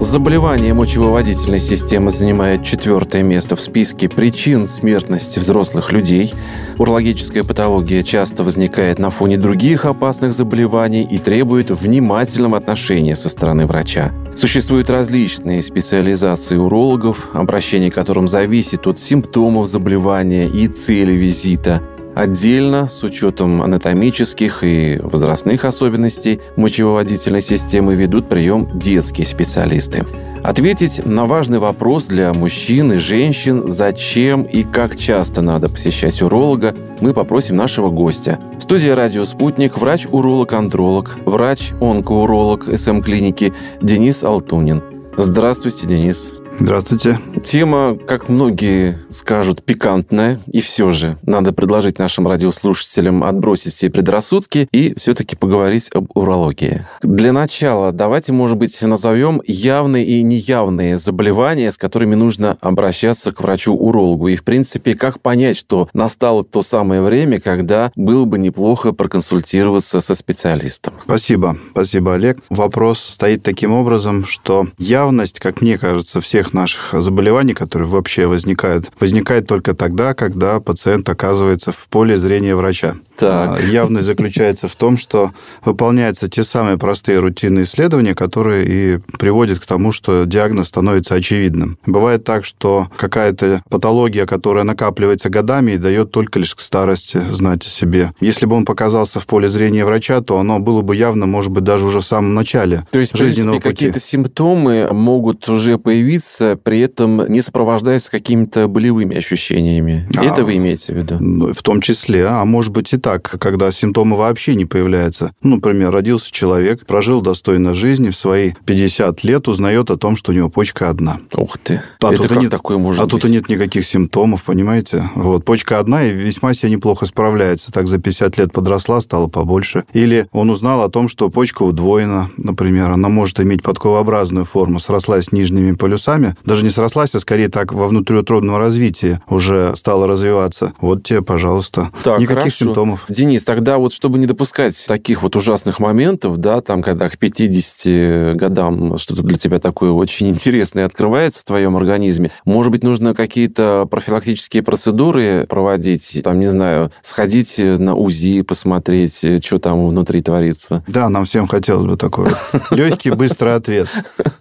Заболевание мочевыводительной системы занимает четвертое место в списке причин смертности взрослых людей. Урологическая патология часто возникает на фоне других опасных заболеваний и требует внимательного отношения со стороны врача. Существуют различные специализации урологов, обращение к которым зависит от симптомов заболевания и цели визита – Отдельно, с учетом анатомических и возрастных особенностей мочевыводительной системы, ведут прием детские специалисты. Ответить на важный вопрос для мужчин и женщин, зачем и как часто надо посещать уролога, мы попросим нашего гостя. Студия «Радио Спутник» врач-уролог-андролог, врач-онкоуролог СМ-клиники Денис Алтунин. Здравствуйте, Денис. Здравствуйте. Тема, как многие скажут, пикантная, и все же надо предложить нашим радиослушателям отбросить все предрассудки и все-таки поговорить об урологии. Для начала давайте, может быть, назовем явные и неявные заболевания, с которыми нужно обращаться к врачу-урологу. И, в принципе, как понять, что настало то самое время, когда было бы неплохо проконсультироваться со специалистом. Спасибо. Спасибо, Олег. Вопрос стоит таким образом, что явность, как мне кажется, всех всех наших заболеваний, которые вообще возникают, возникает только тогда, когда пациент оказывается в поле зрения врача. Так. А, явность заключается в том, что выполняются те самые простые рутинные исследования, которые и приводят к тому, что диагноз становится очевидным. Бывает так, что какая-то патология, которая накапливается годами и дает только лишь к старости знать о себе. Если бы он показался в поле зрения врача, то оно было бы явно, может быть, даже уже в самом начале То есть, в принципе, какие-то симптомы могут уже появиться, при этом не сопровождаются какими-то болевыми ощущениями. А, Это вы имеете в виду? Ну, в том числе, а может быть и так так, когда симптомы вообще не появляются. Ну, например, родился человек, прожил достойно жизни, в свои 50 лет узнает о том, что у него почка одна. Ух ты. А Это тут как нет, такое может А быть? тут и нет никаких симптомов, понимаете? Вот, почка одна и весьма себе неплохо справляется. Так за 50 лет подросла, стала побольше. Или он узнал о том, что почка удвоена, например. Она может иметь подковообразную форму, срослась нижними полюсами. Даже не срослась, а скорее так во внутриутробном развитии уже стала развиваться. Вот тебе, пожалуйста. Так, Никаких хорошо. симптомов. Денис, тогда вот чтобы не допускать таких вот ужасных моментов, да, там, когда к 50 годам что-то для тебя такое очень интересное открывается в твоем организме, может быть, нужно какие-то профилактические процедуры проводить, там, не знаю, сходить на УЗИ, посмотреть, что там внутри творится. Да, нам всем хотелось бы такой легкий, быстрый ответ.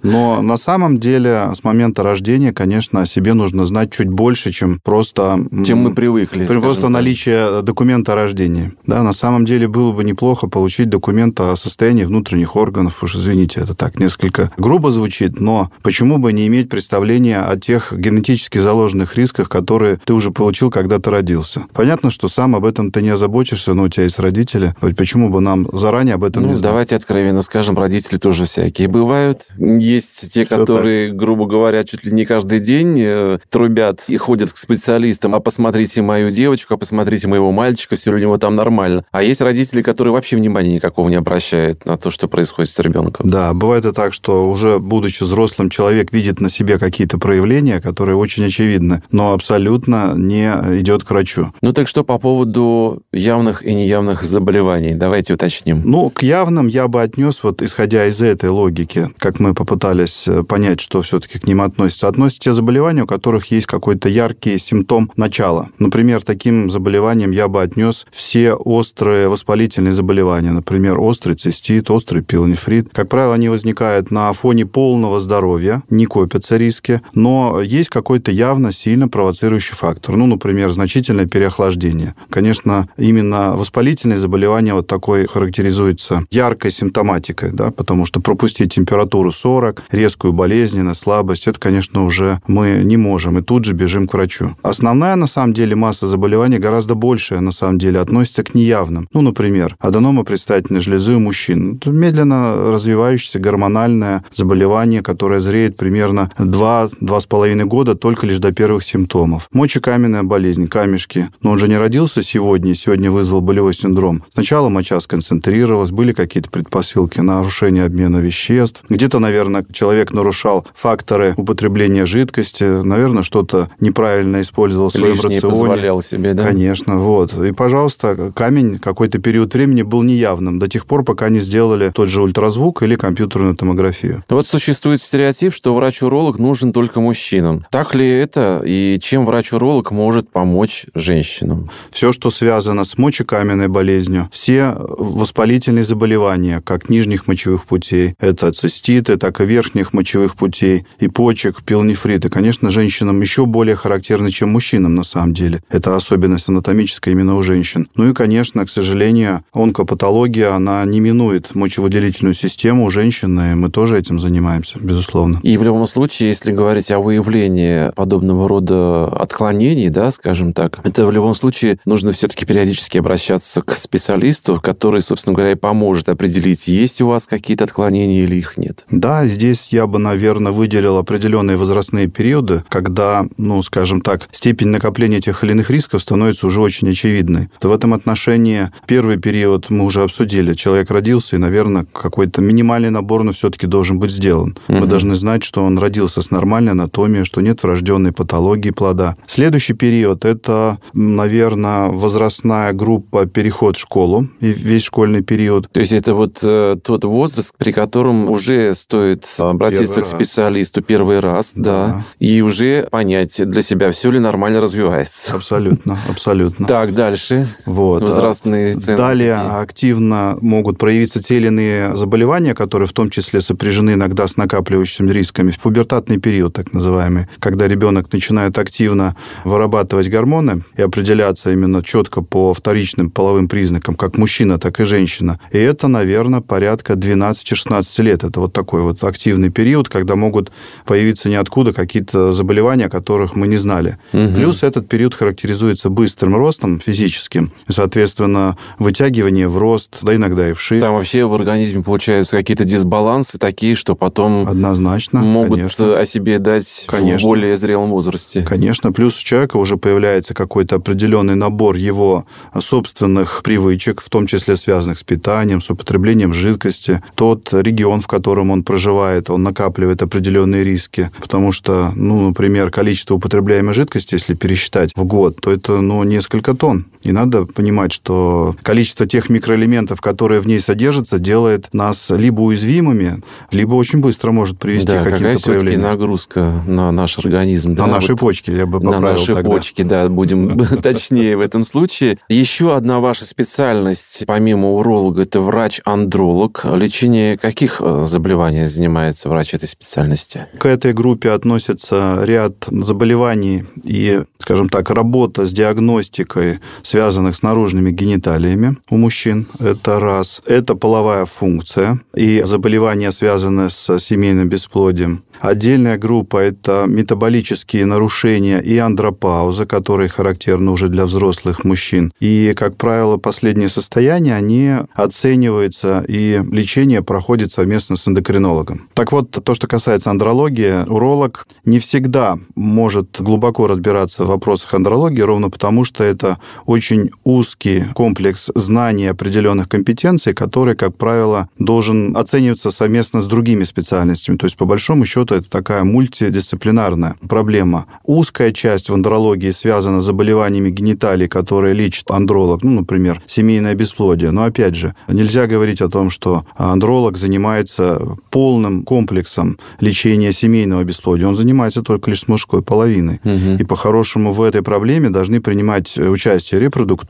Но на самом деле с момента рождения, конечно, о себе нужно знать чуть больше, чем просто... Чем мы привыкли. Просто наличие документа о рождении. Да, на самом деле было бы неплохо получить документ о состоянии внутренних органов. Уж извините, это так несколько грубо звучит, но почему бы не иметь представления о тех генетически заложенных рисках, которые ты уже получил, когда ты родился? Понятно, что сам об этом ты не озаботишься, но у тебя есть родители. Почему бы нам заранее об этом ну, не знать? давайте откровенно скажем, родители тоже всякие бывают. Есть те, Всё которые, грубо говоря, чуть ли не каждый день э, трубят и ходят к специалистам. А посмотрите мою девочку, а посмотрите моего мальчика, все у него там нормально. А есть родители, которые вообще внимания никакого не обращают на то, что происходит с ребенком. Да, бывает и так, что уже будучи взрослым, человек видит на себе какие-то проявления, которые очень очевидны, но абсолютно не идет к врачу. Ну так что по поводу явных и неявных заболеваний? Давайте уточним. Ну, к явным я бы отнес, вот исходя из этой логики, как мы попытались э, понять, что все-таки к ним относится, относятся те заболевания, у которых есть какой-то яркий симптом начала. Например, таким заболеванием я бы отнес все острые воспалительные заболевания, например, острый цистит, острый пилонефрит. Как правило, они возникают на фоне полного здоровья, не копятся риски, но есть какой-то явно сильно провоцирующий фактор. Ну, например, значительное переохлаждение. Конечно, именно воспалительные заболевания вот такой характеризуются яркой симптоматикой, да, потому что пропустить температуру 40, резкую болезненность, слабость, это, конечно, уже мы не можем, и тут же бежим к врачу. Основная, на самом деле, масса заболеваний гораздо большая, на самом деле, относится к неявным. Ну, например, аденома предстательной железы у мужчин. Это медленно развивающееся гормональное заболевание, которое зреет примерно 2-2,5 года только лишь до первых симптомов. Мочекаменная болезнь, камешки. Но он же не родился сегодня, сегодня вызвал болевой синдром. Сначала моча сконцентрировалась, были какие-то предпосылки нарушения обмена веществ. Где-то, наверное, человек нарушал факторы употребления жидкости, наверное, что-то неправильно использовал в своем Лишнее рационе. позволял себе, да? Конечно, вот. И, пожалуйста, камень какой-то период времени был неявным, до тех пор, пока не сделали тот же ультразвук или компьютерную томографию. Вот существует стереотип, что врач-уролог нужен только мужчинам. Так ли это? И чем врач-уролог может помочь женщинам? Все, что связано с мочекаменной болезнью, все воспалительные заболевания, как нижних мочевых путей, это циститы, так и верхних мочевых путей, и почек, пилонефриты, конечно, женщинам еще более характерны, чем мужчинам на самом деле. Это особенность анатомическая именно у женщин. Ну и, конечно, к сожалению, онкопатология, она не минует мочевыделительную систему у женщин, и мы тоже этим занимаемся, безусловно. И в любом случае, если говорить о выявлении подобного рода отклонений, да, скажем так, это в любом случае нужно все-таки периодически обращаться к специалисту, который, собственно говоря, и поможет определить, есть у вас какие-то отклонения или их нет. Да, здесь я бы, наверное, выделил определенные возрастные периоды, когда, ну, скажем так, степень накопления тех или иных рисков становится уже очень очевидной. То в этом отношении первый период мы уже обсудили. Человек родился, и, наверное, какой-то минимальный набор, но все-таки должен быть сделан. Угу. Мы должны знать, что он родился с нормальной анатомией, что нет врожденной патологии плода. Следующий период – это, наверное, возрастная группа переход в школу и весь школьный период. То есть это вот э, тот возраст, при котором уже стоит обратиться первый к специалисту раз. первый раз, да. да, и уже понять для себя, все ли нормально развивается. Абсолютно, абсолютно. Так, дальше. Вот. Возрастные цензы. Далее активно могут проявиться те или иные заболевания, которые в том числе сопряжены иногда с накапливающимися рисками. В пубертатный период, так называемый, когда ребенок начинает активно вырабатывать гормоны и определяться именно четко по вторичным половым признакам, как мужчина, так и женщина. И это, наверное, порядка 12-16 лет. Это вот такой вот активный период, когда могут появиться ниоткуда какие-то заболевания, о которых мы не знали. Угу. Плюс этот период характеризуется быстрым ростом физическим, соответственно, вытягивание в рост, да иногда и в шире. Там вообще в организме получаются какие-то дисбалансы такие, что потом Однозначно, могут конечно. о себе дать конечно. в более зрелом возрасте. Конечно. Плюс у человека уже появляется какой-то определенный набор его собственных привычек, в том числе связанных с питанием, с употреблением жидкости. Тот регион, в котором он проживает, он накапливает определенные риски, потому что, ну, например, количество употребляемой жидкости, если пересчитать в год, то это, ну, несколько тонн. И надо понимать, что количество тех микроэлементов, которые в ней содержатся, делает нас либо уязвимыми, либо очень быстро может привести да, к каким-то проявлениям. нагрузка на наш организм. На да, наши вот почки, я бы На наши тогда. почки, да, будем точнее в этом случае. Еще одна ваша специальность, помимо уролога, это врач-андролог. Лечение каких э, заболеваний занимается врач этой специальности? К этой группе относятся ряд заболеваний и, скажем так, работа с диагностикой, связанных с наружными гениталиями у мужчин. Это раз. Это половая функция и заболевания, связанные с семейным бесплодием. Отдельная группа – это метаболические нарушения и андропауза, которые характерны уже для взрослых мужчин. И, как правило, последние состояния, они оцениваются, и лечение проходит совместно с эндокринологом. Так вот, то, что касается андрологии, уролог не всегда может глубоко разбираться в вопросах андрологии, ровно потому, что это очень узкий комплекс знаний определенных компетенций, который, как правило, должен оцениваться совместно с другими специальностями. То есть, по большому счету, это такая мультидисциплинарная проблема. Узкая часть в андрологии связана с заболеваниями гениталий, которые лечит андролог, ну, например, семейное бесплодие. Но, опять же, нельзя говорить о том, что андролог занимается полным комплексом лечения семейного бесплодия. Он занимается только лишь с мужской половиной. Угу. И, по-хорошему, в этой проблеме должны принимать участие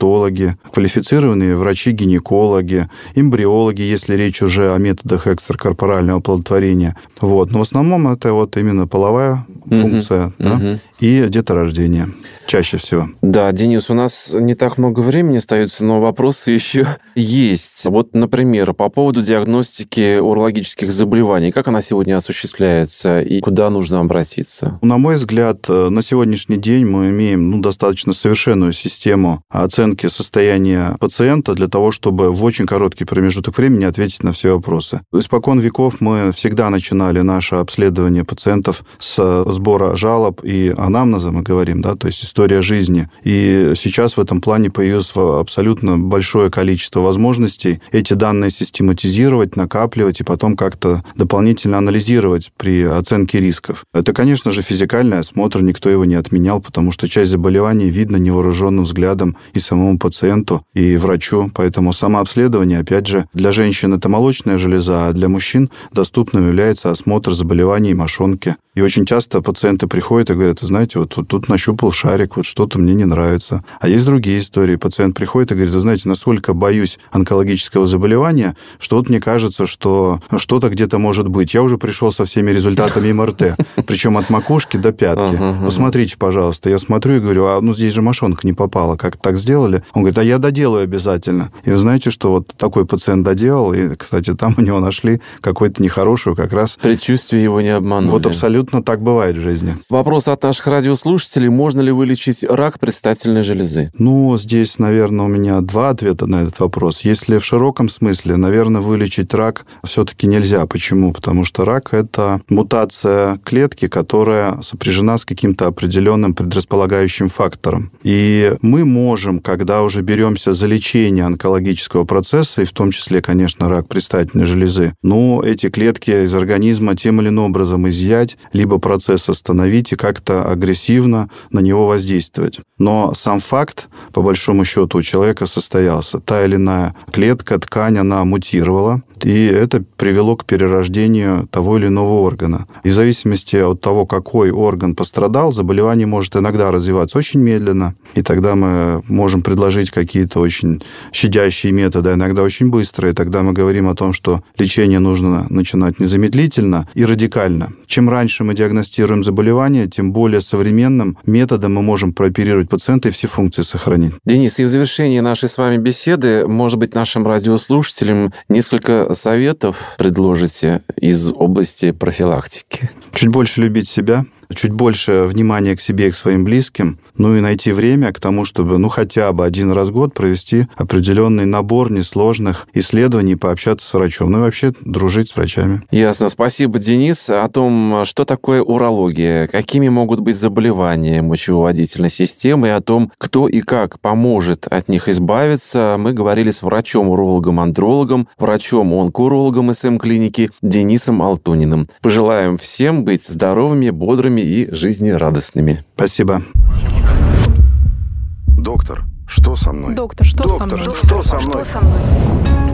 репродуктологи, квалифицированные врачи-гинекологи, эмбриологи, если речь уже о методах экстракорпорального оплодотворения. Вот. Но в основном это вот именно половая функция. Угу. Да? И деторождение чаще всего. Да, Денис, у нас не так много времени остается, но вопросы еще есть. Вот, например, по поводу диагностики урологических заболеваний. Как она сегодня осуществляется и куда нужно обратиться? На мой взгляд, э, на сегодняшний день мы имеем ну, достаточно совершенную систему оценки состояния пациента для того, чтобы в очень короткий промежуток времени ответить на все вопросы. Испокон веков мы всегда начинали наше обследование пациентов с сбора жалоб и анамнеза, мы говорим, да, то есть история жизни. И сейчас в этом плане появилось абсолютно большое количество возможностей эти данные систематизировать, накапливать и потом как-то дополнительно анализировать при оценке рисков. Это, конечно же, физикальный осмотр, никто его не отменял, потому что часть заболеваний видно невооруженным взглядом и самому пациенту, и врачу. Поэтому самообследование, опять же, для женщин это молочная железа, а для мужчин доступным является осмотр заболеваний мошонки. И очень часто пациенты приходят и говорят, знаете, вот тут, тут нащупал шарик, вот что-то мне не нравится. А есть другие истории. Пациент приходит и говорит, вы знаете, насколько боюсь онкологического заболевания, что вот мне кажется, что что-то где-то может быть. Я уже пришел со всеми результатами МРТ, причем от макушки до пятки. Посмотрите, пожалуйста. Я смотрю и говорю, а ну здесь же мошонка не попала, как так сделали? Он говорит, а я доделаю обязательно. И вы знаете, что вот такой пациент доделал, и, кстати, там у него нашли какую-то нехорошую как раз... Предчувствие его не обманули. Вот абсолютно так бывает в жизни. Вопрос от наших радиослушателей. Можно ли вылечить рак предстательной железы? Ну, здесь, наверное, у меня два ответа на этот вопрос. Если в широком смысле, наверное, вылечить рак все-таки нельзя. Почему? Потому что рак – это мутация клетки, которая сопряжена с каким-то определенным предрасполагающим фактором. И мы можем, когда уже беремся за лечение онкологического процесса, и в том числе, конечно, рак предстательной железы, ну, эти клетки из организма тем или иным образом изъять, либо процесс остановить и как-то агрессивно на него воздействовать. Но сам факт, по большому счету, у человека состоялся. Та или иная клетка, ткань, она мутировала, и это привело к перерождению того или иного органа. И в зависимости от того, какой орган пострадал, заболевание может иногда развиваться очень медленно, и тогда мы можем предложить какие-то очень щадящие методы, а иногда очень быстрые. Тогда мы говорим о том, что лечение нужно начинать незамедлительно и радикально. Чем раньше мы диагностируем заболевание, тем более современным методом мы можем прооперировать пациента и все функции сохранить. Денис, и в завершении нашей с вами беседы, может быть, нашим радиослушателям несколько советов предложите из области профилактики? Чуть больше любить себя, чуть больше внимания к себе и к своим близким, ну и найти время к тому, чтобы, ну, хотя бы один раз в год провести определенный набор несложных исследований, пообщаться с врачом, ну и вообще дружить с врачами. Ясно. Спасибо, Денис. О том, что такое урология, какими могут быть заболевания мочевыводительной системы и о том, кто и как поможет от них избавиться, мы говорили с врачом-урологом-андрологом, врачом-онкоурологом СМ-клиники Денисом Алтуниным. Пожелаем всем быть здоровыми, бодрыми здоровыми и жизнерадостными. Спасибо. Доктор, что со мной? Доктор, что Доктор, со мной? что со мной? Что со мной?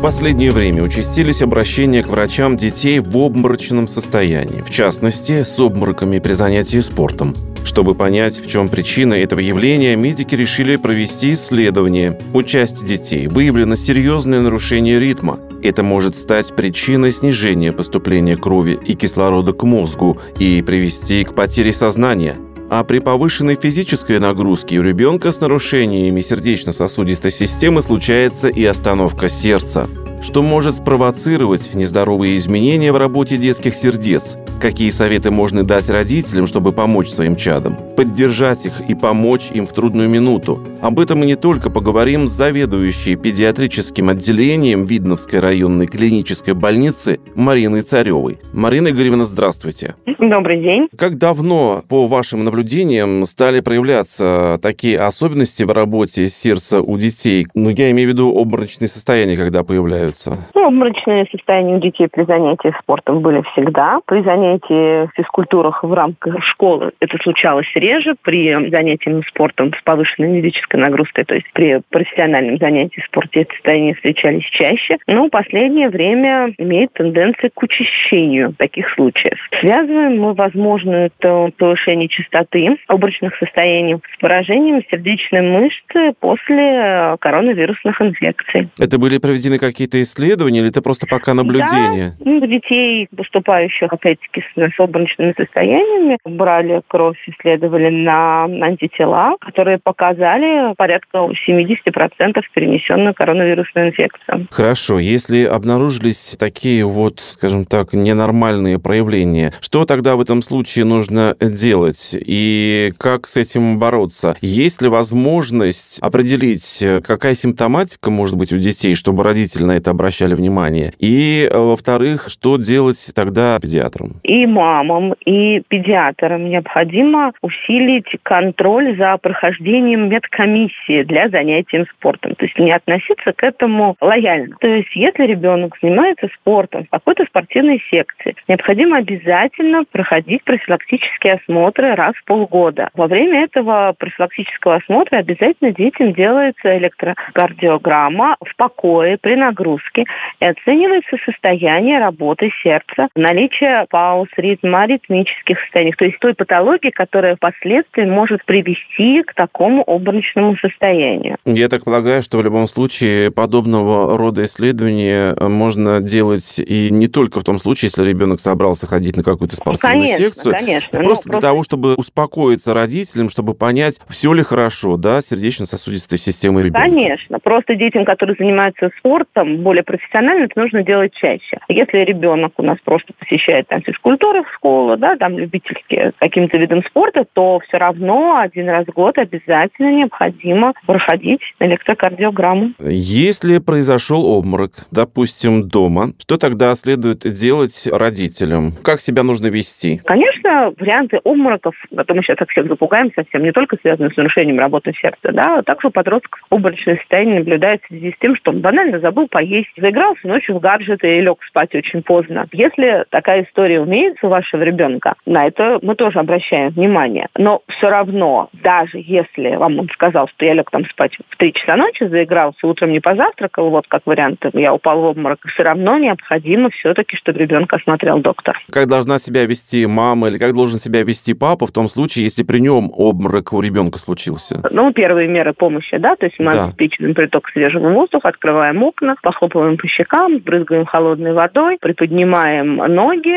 В последнее время участились обращения к врачам детей в обморочном состоянии, в частности, с обмороками при занятии спортом. Чтобы понять, в чем причина этого явления, медики решили провести исследование. У части детей выявлено серьезное нарушение ритма. Это может стать причиной снижения поступления крови и кислорода к мозгу и привести к потере сознания. А при повышенной физической нагрузке у ребенка с нарушениями сердечно-сосудистой системы случается и остановка сердца что может спровоцировать нездоровые изменения в работе детских сердец. Какие советы можно дать родителям, чтобы помочь своим чадам? Поддержать их и помочь им в трудную минуту. Об этом мы не только поговорим с заведующей педиатрическим отделением Видновской районной клинической больницы Мариной Царевой. Марина Игоревна, здравствуйте. Добрый день. Как давно, по вашим наблюдениям, стали проявляться такие особенности в работе сердца у детей? Ну, я имею в виду обморочные состояния, когда появляются? Ну, обморочные состояния у детей при занятии спортом были всегда. При занятии в физкультурах в рамках школы это случалось реже. При занятии спортом с повышенной физической нагрузкой, то есть при профессиональном занятии в спорте эти состояния встречались чаще. Но в последнее время имеет тенденция к учащению таких случаев. Связываем мы, возможно, это повышение частоты обморочных состояний с поражением сердечной мышцы после коронавирусных инфекций. Это были проведены какие-то исследования или это просто пока наблюдение? Да, ну, детей, поступающих, опять-таки, написано с обморочными состояниями, брали кровь, исследовали на антитела, которые показали порядка 70% перенесенную коронавирусную инфекцию. Хорошо, если обнаружились такие вот, скажем так, ненормальные проявления, что тогда в этом случае нужно делать и как с этим бороться? Есть ли возможность определить, какая симптоматика может быть у детей, чтобы родители на это обращали внимание? И, э, во-вторых, что делать тогда педиатрам? И мамам, и педиатрам необходимо усилить контроль за прохождением медкомиссии для занятий спортом. То есть не относиться к этому лояльно. То есть если ребенок занимается спортом в какой-то спортивной секции, необходимо обязательно проходить профилактические осмотры раз в полгода. Во время этого профилактического осмотра обязательно детям делается электрокардиограмма в покое при нагрузке и оценивается состояние работы сердца, наличие пауз, ритма, аритмических состояний, то есть той патологии, которая впоследствии может привести к такому обморочному состоянию. Я так полагаю, что в любом случае подобного рода исследования можно делать и не только в том случае, если ребенок собрался ходить на какую-то спортивную конечно, секцию, конечно. просто Ну, для просто- того, чтобы успокоиться родителям, чтобы понять, все ли хорошо, да, сердечно-сосудистой системой ребенка. Конечно. Просто детям, которые занимаются спортом более профессионально, это нужно делать чаще. Если ребенок у нас просто посещает там физкультуру в школу, да, там любительские каким-то видом спорта, то все равно один раз в год обязательно необходимо проходить электрокардиограмму. Если произошел обморок, допустим, дома, что тогда следует делать родителям? Как себя нужно вести? Конечно, варианты обмороков, а то мы сейчас так всех запугаем совсем, не только связаны с нарушением работы сердца, да, а также у подростков обморочное состояние наблюдается в связи с тем, что он банально забыл поесть, заигрался ночью в гаджеты и лег спать очень поздно. Если такая история имеется у вашего ребенка, на это мы тоже обращаем внимание. Но все равно, даже если вам он сказал, что я лег там спать в 3 часа ночи, заигрался, утром не позавтракал, вот как вариант, я упал в обморок, все равно необходимо все-таки, чтобы ребенка осмотрел доктор. Как должна себя вести мама или как должен себя вести папа в том случае, если при нем обморок у ребенка случился? Ну, первые меры помощи, да, то есть мы Да. обеспечиваем приток свежего воздуха, открываем окна, похлопываем по щекам, брызгаем холодной водой, приподнимаем ноги,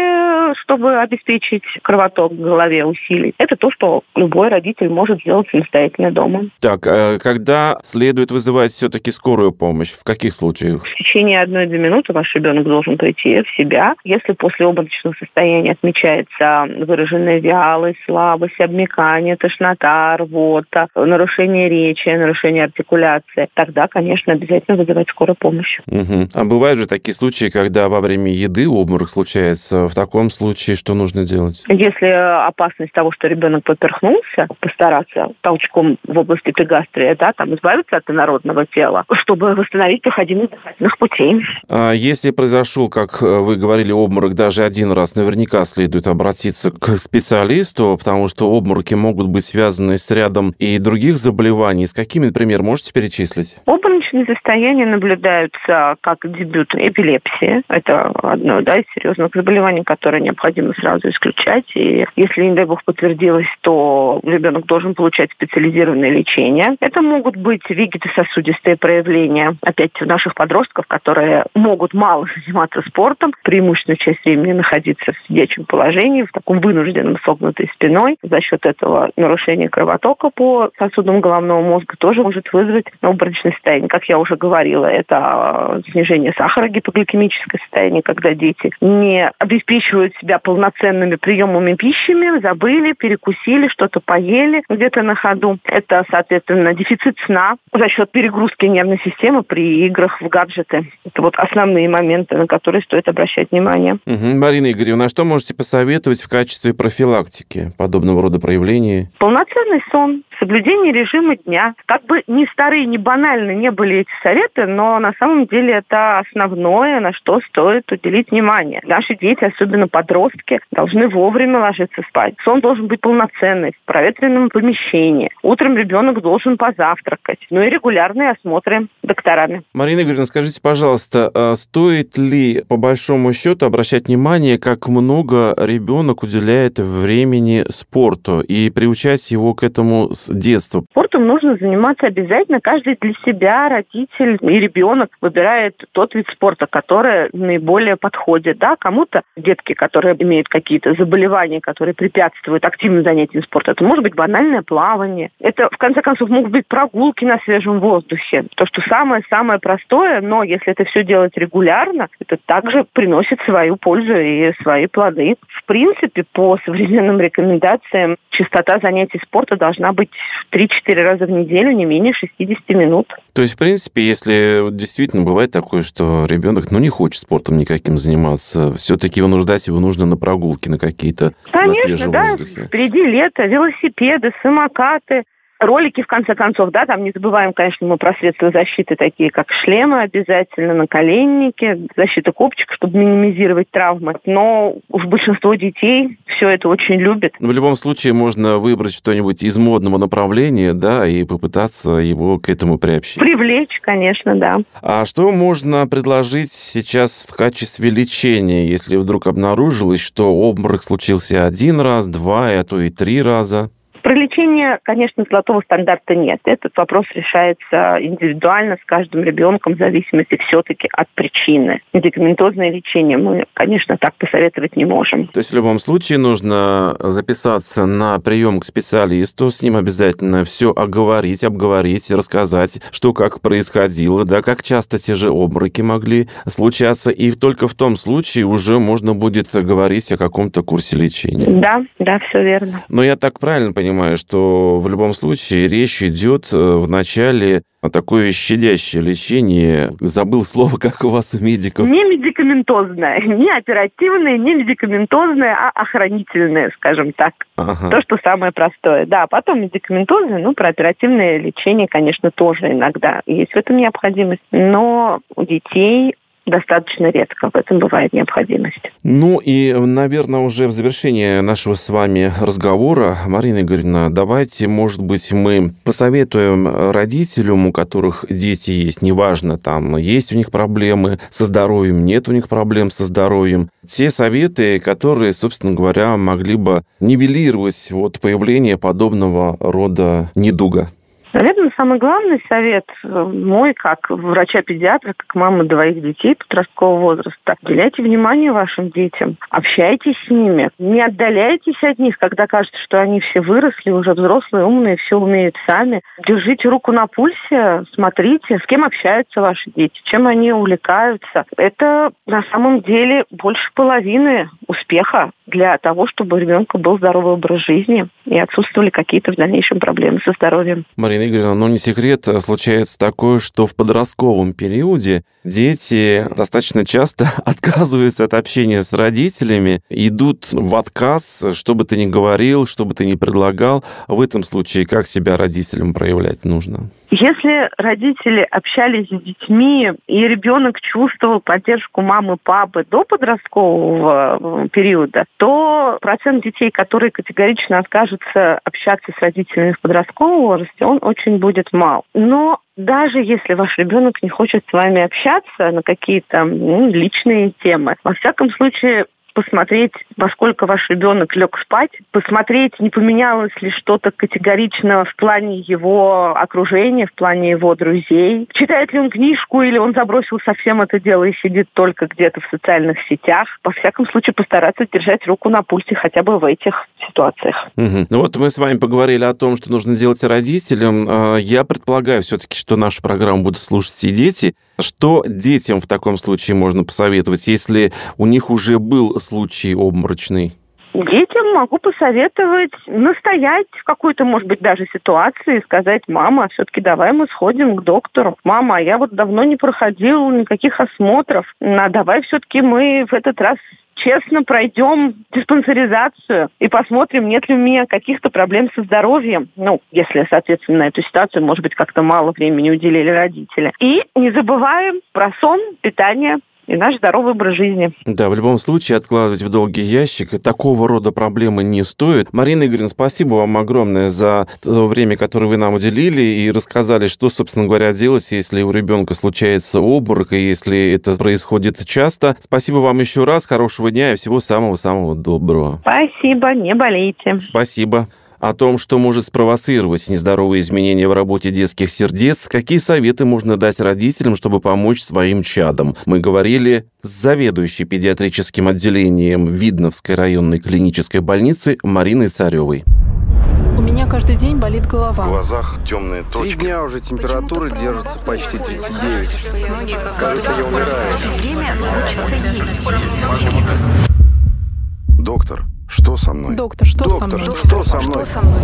чтобы обеспечить кровоток в голове, усилить. Это то, что любой родитель может сделать самостоятельно дома. Так, э, когда следует вызывать все-таки скорую помощь? В каких случаях? В течение одной-две минуты ваш ребенок должен прийти в себя. Если после обморочного состояния отмечается выраженная вялость, слабость, обмекание, тошнота, рвота, нарушение речи, нарушение артикуляции, тогда, конечно, обязательно вызывать скорую помощь. Мгм. А бывают же такие случаи, когда во время еды обморок случается. В таком случае что нужно делать? Если опасность того, что ребенок поперхнулся, постараться толчком в области эпигастрия, да, там избавиться от инородного тела, чтобы восстановить проходимость дыхательных путей. А если произошел, как э, вы говорили, обморок даже один раз, наверняка следует обратиться к специалисту, потому что обмороки могут быть связаны с рядом и других заболеваний. С какими, например, можете перечислить? Обморочные состояния наблюдаются как дебют эпилепсии. Это одно да, из серьезных заболеваний, которое необходимо сразу исключать. И если, не дай бог, подтвердилось, то ребенок должен получать специализированное лечение. Это могут быть вегетососудистые проявления, опять у наших подростков, которые могут мало заниматься спортом, преимущественную часть времени находиться в сидячем положении, в таком вынужденном согнутой спиной. За счет этого нарушение кровотока по сосудам головного мозга тоже может вызвать обморочное состояние. Как я уже говорила, это э, снижение сахара, гипогликемическое состояние, когда дети не обеспечивают себя полноценными приемами пищами, забыли, перекусили, что-то поели где-то на ходу. Это, соответственно, дефицит сна за счет перегрузки нервной системы при играх в гаджеты. Это вот основные моменты, на которые стоит обращать внимание. Мгм. Марина Игоревна, а что можете посоветовать в качестве профилактики подобного рода проявлений? Полноценный сон, соблюдение режима дня. Как бы ни старые, ни банальны не были эти советы, но на самом деле это основное, на что стоит уделить внимание. Наши дети, особенно подростки, должны вовремя ложиться спать. Сон должен быть полноценный, в проветренном помещении. Утром ребенок должен позавтракать. Ну и регулярные осмотры докторами. Марина Игоревна, скажите, пожалуйста, а стоит ли по большому счету обращать внимание, как много ребенок уделяет времени спорту и приучать его к этому с детства? Спортом нужно заниматься обязательно. Каждый для себя, родитель и ребенок выбирает тот вид спорта, который наиболее подходит. Да, кому-то детки, которые имеют какие-то заболевания, которые препятствуют активным занятиям спорта, это может быть банальное плавание. Это, в конце концов, могут быть прогулки на свежем воздухе. То, что самое-самое простое, но если это все делать регулярно, это также приносит свою пользу и свои плоды. В принципе, по современным рекомендациям, частота занятий спорта должна быть 3-4 раза в неделю, не менее 60 минут. То есть, в принципе, если действительно бывает такое, что ребенок ну, не хочет спортом никаким заниматься, все-таки вынуждать его нужно на прогулки, на какие-то Конечно, на свежем да. воздухе. Впереди лето, велосипеды, самокаты, ролики, в конце концов, да, там не забываем, конечно, мы про средства защиты, такие как шлемы обязательно, наколенники, защита копчика, чтобы минимизировать травмы. Но уж большинство детей все это очень любят. В любом случае можно выбрать что-нибудь из модного направления, да, и попытаться его к этому приобщить. Привлечь, конечно, да. А что можно предложить сейчас в качестве лечения, если вдруг обнаружилось, что обморок случился один раз, два, а то и три раза? Про лечение, конечно, золотого стандарта нет. Этот вопрос решается индивидуально с каждым ребенком в зависимости все-таки от причины. Медикаментозное лечение мы, конечно, так посоветовать не можем. То есть в любом случае нужно записаться на прием к специалисту, с ним обязательно все оговорить, обговорить, рассказать, что как происходило, да, как часто те же обмороки могли случаться, и только в том случае уже можно будет говорить о каком-то курсе лечения. Да, да, все верно. Но я так правильно понимаю, что в любом случае речь идет э, в начале о такое щадящее лечение. Забыл слово, как у вас у медиков. Не медикаментозное, не оперативное, не медикаментозное, а охранительное, скажем так. Ага. То, что самое простое. Да, потом медикаментозное, ну, про оперативное лечение, конечно, тоже иногда есть в этом необходимость. Но у детей достаточно редко в этом бывает необходимость. Ну и, наверное, уже в завершение нашего с вами разговора, Марина Игоревна, давайте, может быть, мы посоветуем родителям, у которых дети есть, неважно, там, есть у них проблемы со здоровьем, нет у них проблем со здоровьем, те советы, которые, собственно говоря, могли бы нивелировать вот появление подобного рода недуга. Наверное, самый главный совет э, мой, как врача-педиатра, как мама двоих детей подросткового возраста, уделяйте внимание вашим детям, общайтесь с ними, не отдаляйтесь от них, когда кажется, что они все выросли, уже взрослые, умные, все умеют сами. Держите руку на пульсе, смотрите, с кем общаются ваши дети, чем они увлекаются. Это на самом деле больше половины успеха для того, чтобы у ребенка был здоровый образ жизни и отсутствовали какие-то в дальнейшем проблемы со здоровьем. Марина Игоревна, ну не секрет, а случается такое, что в подростковом периоде дети достаточно часто отказываются от общения с родителями, идут в отказ, что бы ты ни говорил, что бы ты ни предлагал. В этом случае как себя родителям проявлять нужно? Если родители общались с детьми, и ребенок чувствовал поддержку мамы, папы до подросткового периода, то процент детей, которые категорично откажутся общаться с родителями в подростковом возрасте, он очень будет мал. Но даже если ваш ребенок не хочет с вами общаться на какие-то ну, личные темы, во всяком случае посмотреть, во сколько ваш ребенок лег спать, посмотреть, не поменялось ли что-то категорично в плане его окружения, в плане его друзей. Читает ли он книжку или он забросил совсем это дело и сидит только где-то в социальных сетях. Во всяком случае, постараться держать руку на пульсе хотя бы в этих ситуациях. Угу. Ну вот мы с вами поговорили о том, что нужно делать родителям. А, я предполагаю все-таки, что нашу программу будут слушать и дети. Что детям в таком случае можно посоветовать, если у них уже был случай обморочный? Детям могу посоветовать настоять в какой-то, может быть, даже ситуации сказать, мама, все-таки давай мы сходим к доктору. Мама, я вот давно не проходил никаких осмотров. А давай все-таки мы в этот раз честно пройдем диспансеризацию и посмотрим, нет ли у меня каких-то проблем со здоровьем. Ну, если, соответственно, на эту ситуацию, может быть, как-то мало времени уделили родители. И не забываем про сон, питание, и наш здоровый образ жизни. Да, в любом случае откладывать в долгий ящик такого рода проблемы не стоит. Марина Игоревна, спасибо вам огромное за то время, которое вы нам уделили и рассказали, что, собственно говоря, делать, если у ребенка случается обморок, и если это происходит часто. Спасибо вам еще раз, хорошего дня и всего самого-самого доброго. Спасибо, не болейте. Спасибо. О том, что может спровоцировать нездоровые изменения в работе детских сердец, какие советы можно дать родителям, чтобы помочь своим чадам. Мы говорили с заведующей педиатрическим отделением Видновской районной клинической больницы Мариной Царевой. У меня каждый день болит голова. В глазах темные Три точки. дня уже температура держится почти 39. Кажется, я умираю. Доктор, что со мной? Доктор, что со Доктор, мной? что со мной? Что со мной?